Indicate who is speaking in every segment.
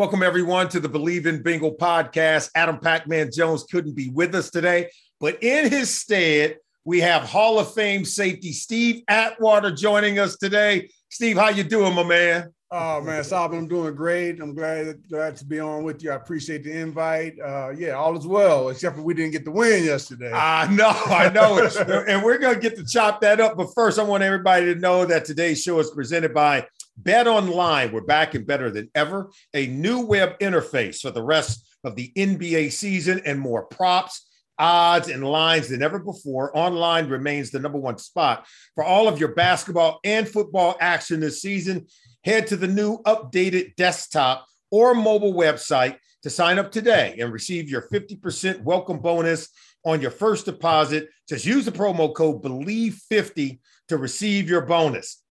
Speaker 1: Welcome, everyone, to the Believe in Bingo podcast. Adam Pac Man Jones couldn't be with us today, but in his stead, we have Hall of Fame safety Steve Atwater joining us today. Steve, how you doing, my man?
Speaker 2: Oh man, Saab, I'm doing great. I'm glad glad to be on with you. I appreciate the invite. Uh, yeah, all is well, except for we didn't get the win yesterday.
Speaker 1: I know, I know. and we're to get to chop that up. But first, I want everybody to know that today's show is presented by Bet Online. We're back and better than ever. A new web interface for the rest of the NBA season and more props, odds, and lines than ever before. Online remains the number one spot for all of your basketball and football action this season. Head to the new updated desktop or mobile website to sign up today and receive your 50% welcome bonus on your first deposit. Just use the promo code BELIEVE50 to receive your bonus.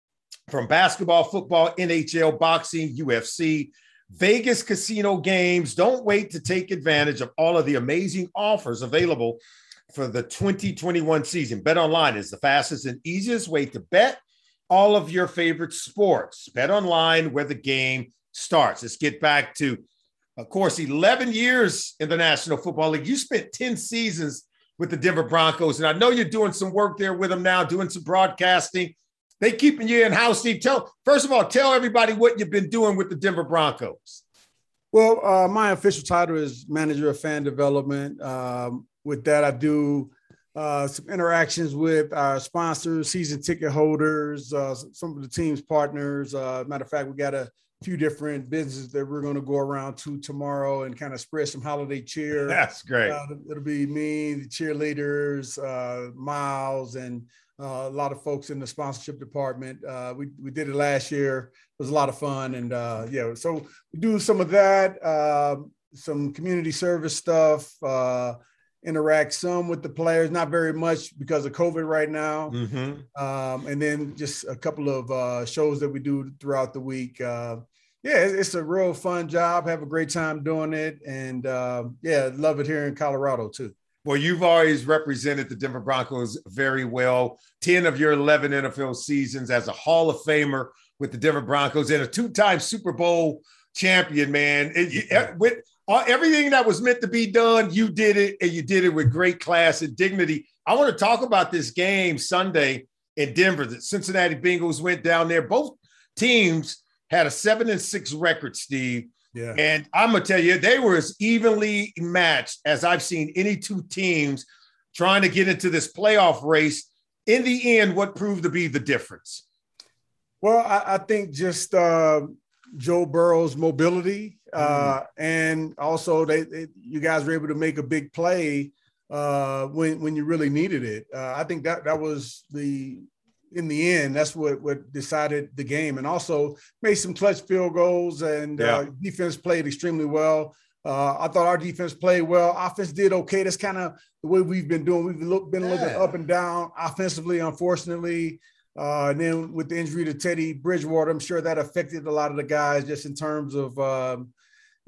Speaker 1: From basketball, football, NHL, boxing, UFC, Vegas casino games, don't wait to take advantage of all of the amazing offers available for the 2021 season. Bet online is the fastest and easiest way to bet all of your favorite sports. Bet online where the game starts. Let's get back to, of course, 11 years in the National Football League. You spent 10 seasons with the Denver Broncos, and I know you're doing some work there with them now, doing some broadcasting. They keeping you in house, Steve. Tell first of all, tell everybody what you've been doing with the Denver Broncos.
Speaker 2: Well, uh, my official title is manager of fan development. Um, with that, I do uh, some interactions with our sponsors, season ticket holders, uh, some of the team's partners. Uh, matter of fact, we got a few different businesses that we're going to go around to tomorrow and kind of spread some holiday cheer.
Speaker 1: That's great.
Speaker 2: Uh, it'll be me, the cheerleaders, uh, Miles, and uh, a lot of folks in the sponsorship department. Uh, we we did it last year. It was a lot of fun, and uh, yeah, so we do some of that, um, some community service stuff. Uh, interact some with the players, not very much because of COVID right now.
Speaker 1: Mhm.
Speaker 2: Um, and then just a couple of uh, shows that we do throughout the week. Uh, yeah, it's, a real fun job. Have a great time doing it, and uh, yeah, love it here in Colorado too.
Speaker 1: Well, you've always represented the Denver Broncos very well. 10 of your 11 NFL seasons as a Hall of Famer with the Denver Broncos and a two time Super Bowl champion, man. It- eh, with everything that was meant to be done, you did it and you did it with great class and dignity. I want to talk about this game Sunday in Denver. The Cincinnati Bengals went down there. Both teams had a seven and six record, Steve.
Speaker 2: Yeah.
Speaker 1: And I'm gonna tell you, they were as evenly matched as I've seen any two teams trying to get into this playoff race. In the end, what proved to be the difference?
Speaker 2: Well, I, I think just uh, Joe Burrow's mobility, uh, and also they, they you guys were able to make a big play uh, when when you really needed it. Uh, I think that that was the in the end that's what what decided the game, and also made some clutch field goals, and uh, defense played extremely well. Uh, I thought our defense played well. Offense did okay. That's kind of the way we've been doing. We've look, been a little bit up and down offensively, unfortunately. Uh, and then with the injury to Teddy Bridgewater, I'm sure that affected a lot of the guys just in terms of, um,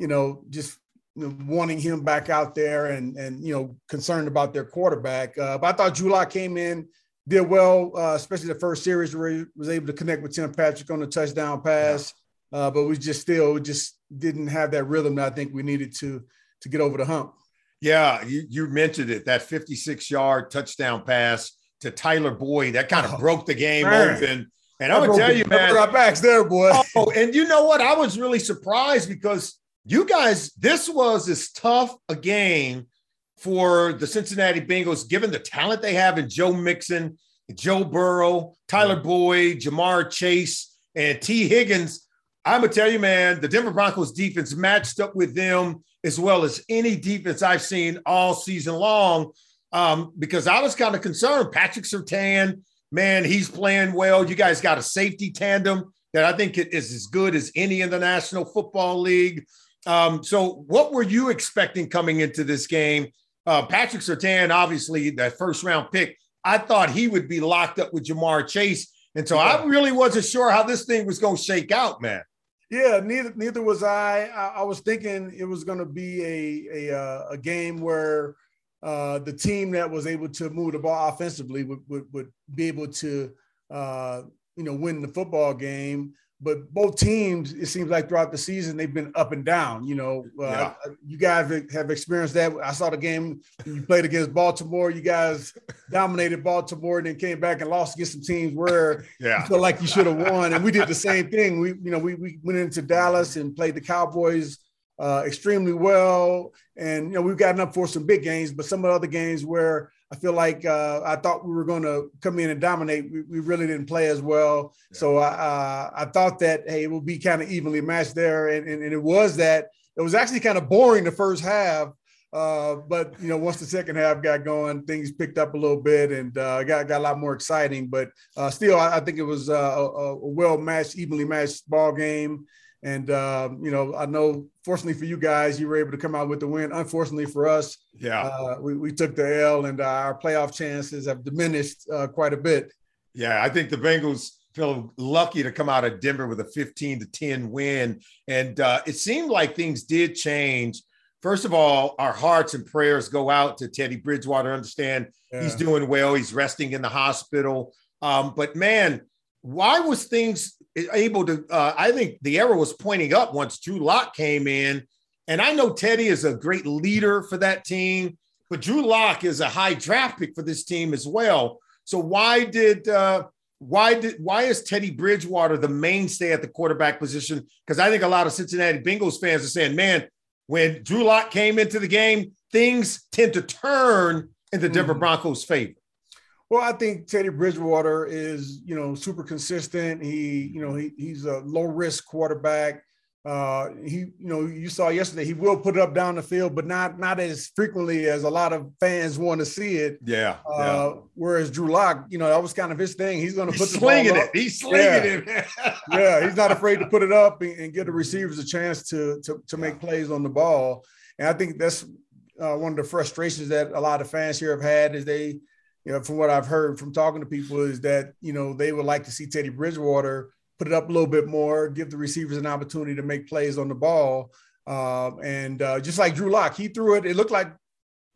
Speaker 2: you know, just wanting him back out there and and you know concerned about their quarterback. Uh, but I thought July came in, did well, uh, especially the first series where he was able to connect with Tim Patrick on the touchdown pass. Uh, but we just still just didn't have that rhythm that I think we needed to to get over the hump.
Speaker 1: Yeah, you, you mentioned it. That 56 yard touchdown pass to Tyler Boyd that kind of
Speaker 2: Oh,
Speaker 1: broke the game
Speaker 2: man.
Speaker 1: open. And I'm gonna tell you, man.
Speaker 2: our backs there, boy.
Speaker 1: Oh, and you know what? I was really surprised because you guys, this was as tough a game for the Cincinnati Bengals, given the talent they have in Joe Mixon, Joe Burrow, Tyler Boyd, Ja'Marr Chase, and Tee Higgins. I'm gonna tell you, man, the Denver Broncos defense matched up with them as well as any defense I've seen all season long. Um, because I was kind of concerned. Patrick Surtain, man, he's playing well. You guys got a safety tandem that I think is as good as any in the National Football League. Um, so, what were you expecting coming into this game? Uh, Patrick Surtain, obviously, that first round pick, I thought he would be locked up with Ja'Marr Chase. And so I really wasn't sure how this thing was going to shake out, man.
Speaker 2: Yeah, neither neither was I. I, I was thinking it was going to be a a, uh, a game where uh, the team that was able to move the ball offensively would would, would be able to uh, you know win the football game. But both teams, it seems like throughout the season, they've been up and down. You know, uh,
Speaker 1: Yeah.
Speaker 2: you guys have experienced that. I saw the game you played against Baltimore. You guys dominated Baltimore and then came back and lost against some teams where
Speaker 1: Yeah.
Speaker 2: you feel like you should have won. And we did the same thing. We, you know, we, we went into Dallas and played the Cowboys uh, extremely well. And, you know, we've gotten up for some big games, but some of the other games where I feel like uh, I thought we were going to come in and dominate, we, we really didn't play as well. So I, uh, I thought that, hey, it would be kind of evenly matched there. And, and, and it was that. It was actually kind of boring the first half. Uh, but you know, once the second half got going, things picked up a little bit and uh, got got a lot more exciting. But uh, still, I, I think it was uh, a, a well matched, evenly matched ball game. And um, you know, I know, fortunately for you guys, you were able to come out with the win. Unfortunately for us,
Speaker 1: Yeah.
Speaker 2: uh, we, we took the L, and uh, our playoff chances have diminished uh, quite a bit.
Speaker 1: Yeah, I think the Bengals feel lucky to come out of Denver with a 15 to 10 win. And uh, it seemed like things did change. First of all, our hearts and prayers go out to Teddy Bridgewater. Understand he's doing well. He's resting in the hospital. Um, but man, why was things able to? Uh, I think the arrow was pointing up once Drew Lock came in. And I know Teddy is a great leader for that team, but Drew Lock is a high draft pick for this team as well. So why did uh, why did why is Teddy Bridgewater the mainstay at the quarterback position? Because I think a lot of Cincinnati Bengals fans are saying, man, when Drew Lock came into the game, things tend to turn in the Denver
Speaker 2: Mhm.
Speaker 1: Broncos' favor.
Speaker 2: Well, I think Teddy Bridgewater is, you know, super consistent. He, you know, he, he's a low risk quarterback. Uh, he, you know, you saw yesterday he will put it up down the field, but not not as frequently as a lot of fans want to see it.
Speaker 1: Yeah,
Speaker 2: Uh, Whereas Drew Lock, you know, that was kind of his thing. He's going to put the ball
Speaker 1: slinging it. He's slinging
Speaker 2: Yeah.
Speaker 1: it.
Speaker 2: yeah, he's not afraid to put it up and, and give the receivers a chance to to, to make plays on the ball. And I think that's uh, one of the frustrations that a lot of fans here have had is they, you know, from what I've heard from talking to people is that you know they would like to see Teddy Bridgewater put it up a little bit more, give the receivers an opportunity to make plays on the ball. Um, and uh, just like Drew Lock, he threw it. It looked like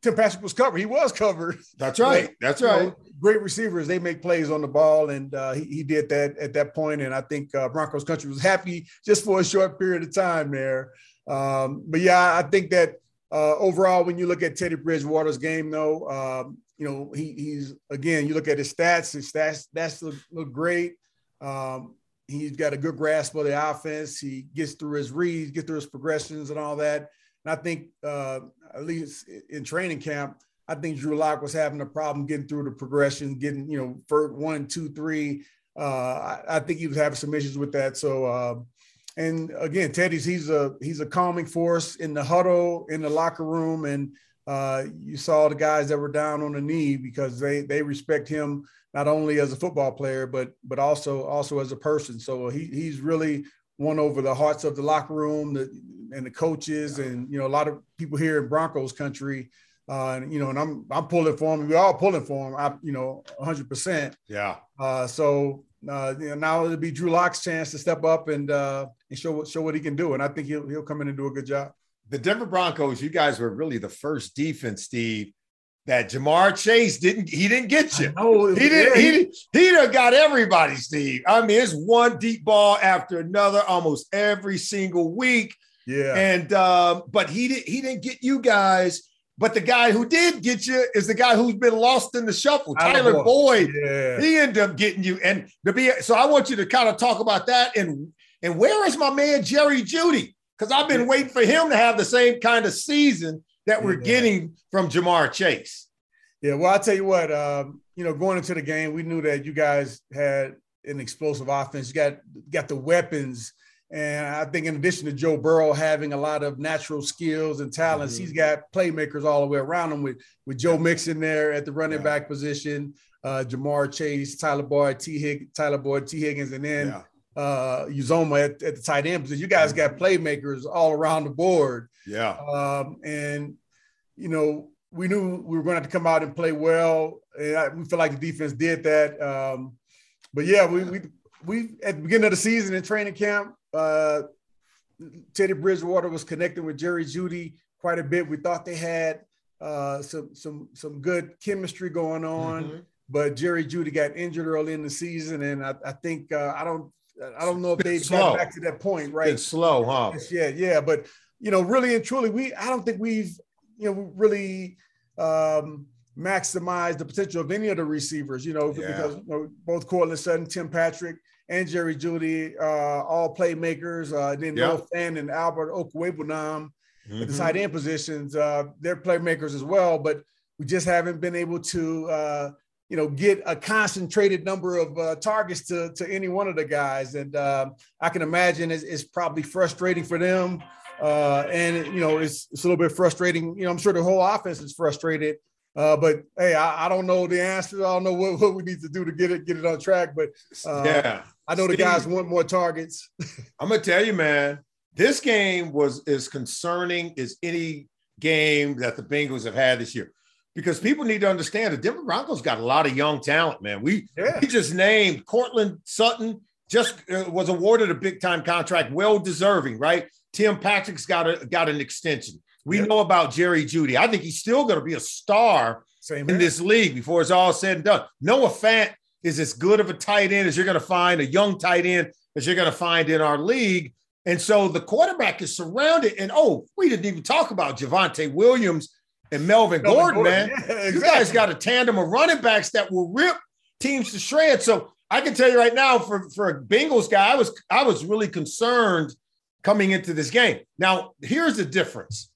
Speaker 2: Tim Patrick was covered. He was covered.
Speaker 1: That's right. That's
Speaker 2: You know,
Speaker 1: right.
Speaker 2: great receivers, they make plays on the ball, and uh, he, he did that at that point. And I think uh, Broncos country was happy just for a short period of time there. Um, but yeah, I think that uh, overall, when you look at Teddy Bridgewater's game, though, um, you know he, he's again, you look at his stats, his stats that's look, look great. Um, he's got a good grasp of the offense. He gets through his reads, get through his progressions, and all that. And I think, uh, at least in training camp, I think Drew Lock was having a problem getting through the progression, getting, you know, first one, two, three. Uh, I, I think he was having some issues with that. So, uh, and again, Teddy's he's a he's a calming force in the huddle, in the locker room, and uh, you saw the guys that were down on the knee because they they respect him not only as a football player but but also also as a person. So he he's really won over the hearts of the locker room the, and the coaches and you know a lot of people here in Broncos country. Uh, and, you know, and I'm I'm pulling for him. We're all pulling for him. I, you know, 100. percent
Speaker 1: Yeah.
Speaker 2: uh, so uh, you know, now it'll be Drew Lock's chance to step up and uh, and show show what he can do, and I think he'll he'll come in and do a good job.
Speaker 1: The Denver Broncos, you guys were really the first defense, Steve, that Ja'Marr Chase didn't he didn't get you. He didn't he did. He done got everybody, Steve. I mean, it's one deep ball after another, almost every single week.
Speaker 2: Yeah.
Speaker 1: And uh, but he didn't he didn't get you guys. But the guy who did get you is the guy who's been lost in the shuffle,
Speaker 2: Tyler
Speaker 1: Tyler Boyd.
Speaker 2: yeah.
Speaker 1: He ended up getting you. And to be so, I want you to kind of talk about that. And and where is my man Jerry Jeudy? Because I've been waiting for him to have the same kind of season that we're
Speaker 2: Yeah.
Speaker 1: getting from Ja'Marr Chase.
Speaker 2: Yeah, well, I'll tell you what, um, you know, going into the game, we knew that you guys had an explosive offense. You got got the weapons. And I think in addition to Joe Burrow having a lot of natural skills and talents,
Speaker 1: Mhm.
Speaker 2: he's got playmakers all the way around him with, with Joe Mixon there at the running
Speaker 1: Yeah.
Speaker 2: back position, uh, Ja'Marr Chase, Tyler Boyd, T. Hig- Tyler Boyd, Tee Higgins, and then
Speaker 1: Yeah.
Speaker 2: Uh, Uzomah at, at the tight end position. You guys got playmakers all around the board.
Speaker 1: Yeah.
Speaker 2: Um, and you know, we knew we were going to have to come out and play well, and I, we feel like the defense did that. Um, but yeah, we we we at the beginning of the season in training camp, uh, Teddy Bridgewater was connecting with Jerry Jeudy quite a bit. We thought they had uh, some some some good chemistry going on,
Speaker 1: Mhm.
Speaker 2: but Jerry Jeudy got injured early in the season, and I, I think uh, I don't I don't know if they got back to that point, right?
Speaker 1: It's slow, huh?
Speaker 2: Yes, yeah, yeah. But you know, really and truly, we I don't think we've you know really um maximized the potential of any of the receivers, you know,
Speaker 1: Yeah.
Speaker 2: because you know, both Courtland Sutton, Tim Patrick, and Jerry Jeudy, uh, all playmakers. Uh, then
Speaker 1: Yeah.
Speaker 2: Noah Fant and Albert Okwuegbunam at the
Speaker 1: Mhm.
Speaker 2: tight end positions, uh, they're playmakers as well, but we just haven't been able to, uh, you know, get a concentrated number of uh, targets to, to any one of the guys. And uh, I can imagine it's, it's probably frustrating for them. Uh, and, you know, it's, it's a little bit frustrating. You know, I'm sure the whole offense is frustrated. Uh, but hey, I, I don't know the answer. I don't know what, what we need to do to get it get it on track. But uh,
Speaker 1: yeah.
Speaker 2: I know the guys want more targets.
Speaker 1: I'm gonna tell you, man, this game was as concerning as any game that the Bengals have had this year. Because people need to understand the Denver Broncos got a lot of young talent, man. We
Speaker 2: Yeah.
Speaker 1: we just named Courtland Sutton, just uh, was awarded a big time contract, well deserving, right? Tim Patrick's got a got an extension. We know about Jerry Jeudy. I think he's still going to be a star
Speaker 2: Same
Speaker 1: in this league before it's all said and done. Noah Fant is as good of a tight end as you're going to find, a young tight end as you're going to find in our league. And so the quarterback is surrounded. And oh, we didn't even talk about Javonte Williams and Melvin,
Speaker 2: Melvin
Speaker 1: Gordon,
Speaker 2: Gordon.
Speaker 1: man.
Speaker 2: Yeah,
Speaker 1: You guys got a tandem of running backs that will rip teams to shreds. So I can tell you right now, for, for a Bengals guy, I was I was really concerned coming into this game. Now, here's the difference.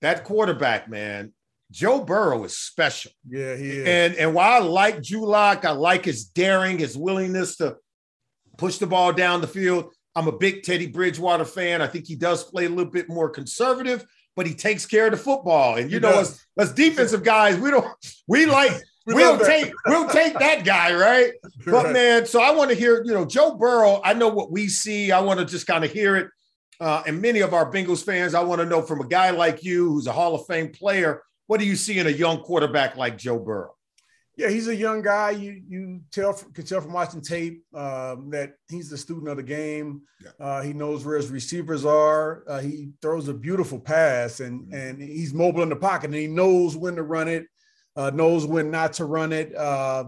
Speaker 1: That quarterback, man, Joe Burrow is special.
Speaker 2: Yeah, he is.
Speaker 1: And and while I like Drew Lock, I like his daring, his willingness to push the ball down the field. I'm a big Teddy Bridgewater fan. I think he does play a little bit more conservative, but he takes care of the football. And you
Speaker 2: He
Speaker 1: know,
Speaker 2: does.
Speaker 1: as, as defensive guys, we don't we like
Speaker 2: We
Speaker 1: we'll take we'll take that guy, right? But
Speaker 2: Right.
Speaker 1: man, so I want to hear, you know, Joe Burrow. I know what we see. I want to just kind of hear it. Uh, and many of our Bengals fans, I want to know from a guy like you, who's a Hall of Fame player, what do you see in a young quarterback like Joe Burrow?
Speaker 2: Yeah, he's a young guy. You you tell can tell from watching tape um, that he's the student of the game.
Speaker 1: Yeah.
Speaker 2: Uh, he knows where his receivers are. Uh, he throws a beautiful pass, and
Speaker 1: Mm-hmm.
Speaker 2: and he's mobile in the pocket, and he knows when to run it, uh, knows when not to run it. Uh,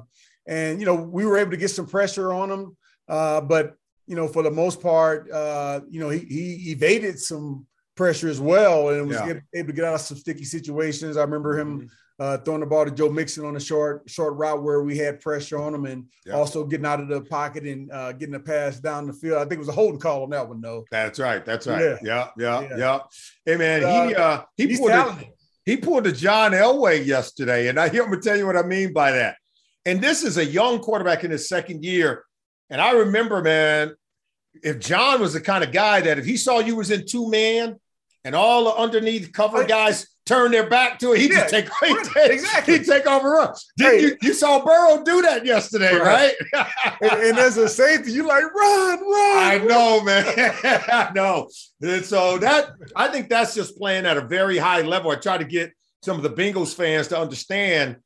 Speaker 2: and you know, we were able to get some pressure on him, uh, but you know, for the most part, uh, you know, he he evaded some pressure as well, and was
Speaker 1: Yeah.
Speaker 2: able to get out of some sticky situations. I remember him
Speaker 1: Mm-hmm.
Speaker 2: Uh, throwing the ball to Joe Mixon on a short short route where we had pressure on him, and
Speaker 1: Yeah.
Speaker 2: also getting out of the pocket and uh, getting a pass down the field. I think it was a holding call on that one, though.
Speaker 1: That's right. That's right.
Speaker 2: Yeah.
Speaker 1: Yeah, yeah, yeah. Hey man, he uh he
Speaker 2: He's
Speaker 1: pulled a, he pulled a John Elway yesterday, and I hear I'm gonna tell you what I mean by that. And this is a young quarterback in his second year. And I remember, man, if John was the kind of guy that if he saw you was in two man and all the underneath cover guys turn their back to it, he'd just take take,
Speaker 2: exactly.
Speaker 1: he'd take over run. Did
Speaker 2: Hey.
Speaker 1: you you saw Burrow do that yesterday, right?
Speaker 2: Right. and, and as a safety, you like run, run.
Speaker 1: I know, man. I know. And so that I think that's just playing at a very high level. I try to get some of the Bengals fans to understand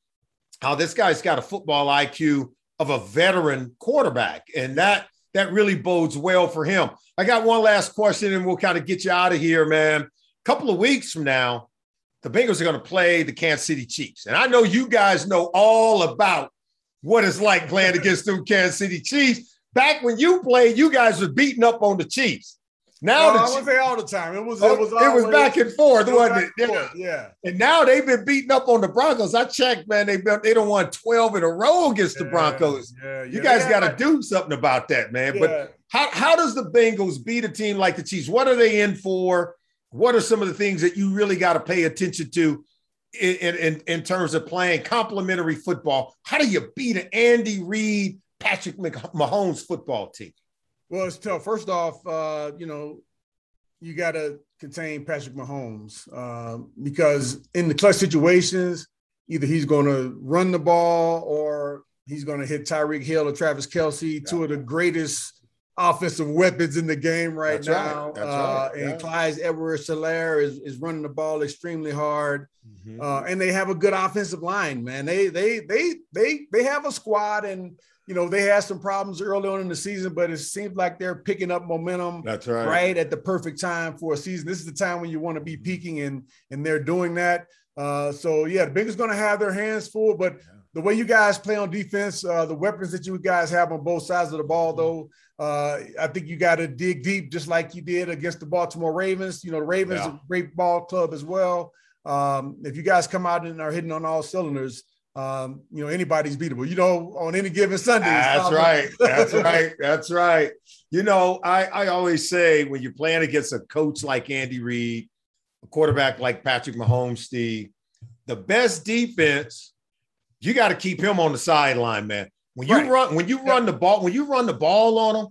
Speaker 1: how this guy's got a football IQ of a veteran quarterback, and that that really bodes well for him. I got one last question, and we'll kind of get you out of here, man. A couple of weeks from now, the Bengals are going to play the Kansas City Chiefs, and I know you guys know all about what it's like playing against them Kansas City Chiefs. Back when you played, you guys were beating up on the Chiefs. Now
Speaker 2: No,
Speaker 1: the
Speaker 2: I wouldn't say all the time. It was
Speaker 1: Oh,
Speaker 2: it was
Speaker 1: it was back and forth,
Speaker 2: it was
Speaker 1: wasn't it? Yeah.
Speaker 2: forth, Yeah.
Speaker 1: And now they've been beating up on the Broncos. I checked, man. They been, they don't won 12 in a row against the
Speaker 2: Yeah,
Speaker 1: Broncos.
Speaker 2: Yeah,
Speaker 1: You guys
Speaker 2: They
Speaker 1: got to do something about that, man. But how, how does the Bengals beat a team like the Chiefs? What are they in for? What are some of the things that you really got to pay attention to in, in, in terms of playing complementary football? How do you beat an Andy Reid, Patrick Mahomes football team?
Speaker 2: Well, it's tough. First off, uh, you know, you got to contain Patrick Mahomes um, because in the clutch situations, either he's going to run the ball or he's going to hit Tyreek Hill or Travis Kelce, two of the greatest offensive weapons in the game right
Speaker 1: That's right.
Speaker 2: now.
Speaker 1: That's
Speaker 2: uh,
Speaker 1: right.
Speaker 2: And
Speaker 1: Yeah.
Speaker 2: Clyde Edwards Helaire is, is running the ball extremely hard.
Speaker 1: Mm-hmm.
Speaker 2: Uh, and they have a good offensive line, man. They they they they they have a squad, and you know they had some problems early on in the season, but it seems like they're picking up momentum
Speaker 1: That's right.
Speaker 2: right at the perfect time for a season. This is the time when you want to be peaking, and and they're doing that. Uh, so yeah, the Bengals going to have their hands full, but the way you guys play on defense, uh, the weapons that you guys have on both sides of the ball, though, uh, I think you got to dig deep, just like you did against the Baltimore Ravens. You know, the Ravens
Speaker 1: Yeah.
Speaker 2: a great ball club as well. Um, if you guys come out and are hitting on all cylinders, um, you know anybody's beatable. You know, on any given Sunday.
Speaker 1: That's right. That's right. That's right. You know, I, I always say when you're playing against a coach like Andy Reid, a quarterback like Patrick Mahomes, Steve, the best defense, you got to keep him on the sideline, man. When you
Speaker 2: Right.
Speaker 1: run, when you run the ball, when you run the ball on him,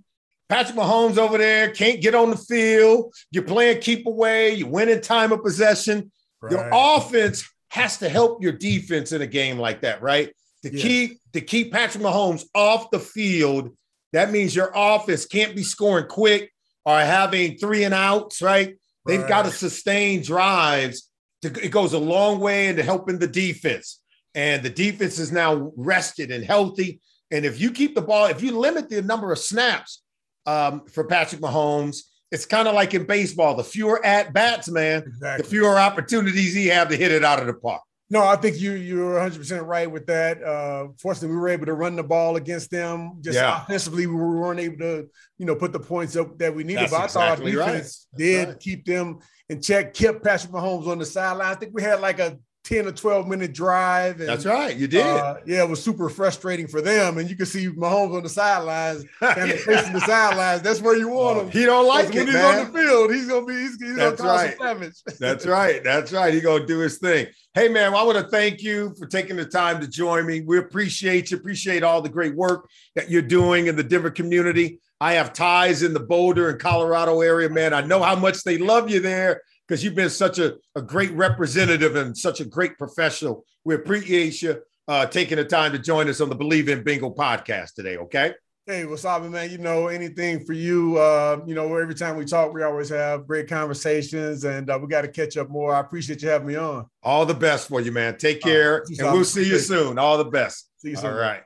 Speaker 1: Patrick Mahomes over there can't get on the field. You're playing keep away. You're winning time of possession. Your offense has to help your defense in a game like that, right? To
Speaker 2: Yeah.
Speaker 1: keep to keep Patrick Mahomes off the field, that means your offense can't be scoring quick or having three and outs, right? They've got to sustain drives. To, it goes a long way into helping the defense, and the defense is now rested and healthy. And if you keep the ball, if you limit the number of snaps um, for Patrick Mahomes, it's kind of like in baseball: the fewer at bats, man, the fewer opportunities he have to hit it out of the park.
Speaker 2: No, I think you you're 100 percent right with that. Uh, fortunately, we were able to run the ball against them. Just
Speaker 1: Yeah.
Speaker 2: offensively, we weren't able to, you know, put the points up that we needed.
Speaker 1: That's
Speaker 2: but I thought our defense
Speaker 1: That's
Speaker 2: did
Speaker 1: right.
Speaker 2: keep them in check, kept Patrick Mahomes on the sideline. I think we had like a 10 or 12 minute drive. And,
Speaker 1: That's right, you did.
Speaker 2: uh, yeah, it was super frustrating for them. And you can see Mahomes on the sidelines, kind of facing the sidelines. That's where you want him.
Speaker 1: he don't like it.
Speaker 2: when he's
Speaker 1: man.
Speaker 2: on the field, he's gonna be he's, he's gonna
Speaker 1: That's
Speaker 2: cause
Speaker 1: right.
Speaker 2: some damage.
Speaker 1: That's right. That's right. He gonna do his thing. Hey man, I want to thank you for taking the time to join me. We appreciate you. Appreciate all the great work that you're doing in the Denver community. I have ties in the Boulder and Colorado area, man. I know how much they love you there because you've been such a, a great representative and such a great professional. We appreciate you uh, taking the time to join us on the Believe in Bingo podcast today. Okay.
Speaker 2: Hey, what's up, man? You know, anything for you. Uh, you know, every time we talk, we always have great conversations and uh, we got to catch up more. I appreciate you having me on.
Speaker 1: All the best for you, man. Take care, and we'll see you soon. All the best.
Speaker 2: See you soon.
Speaker 1: All right.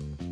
Speaker 3: You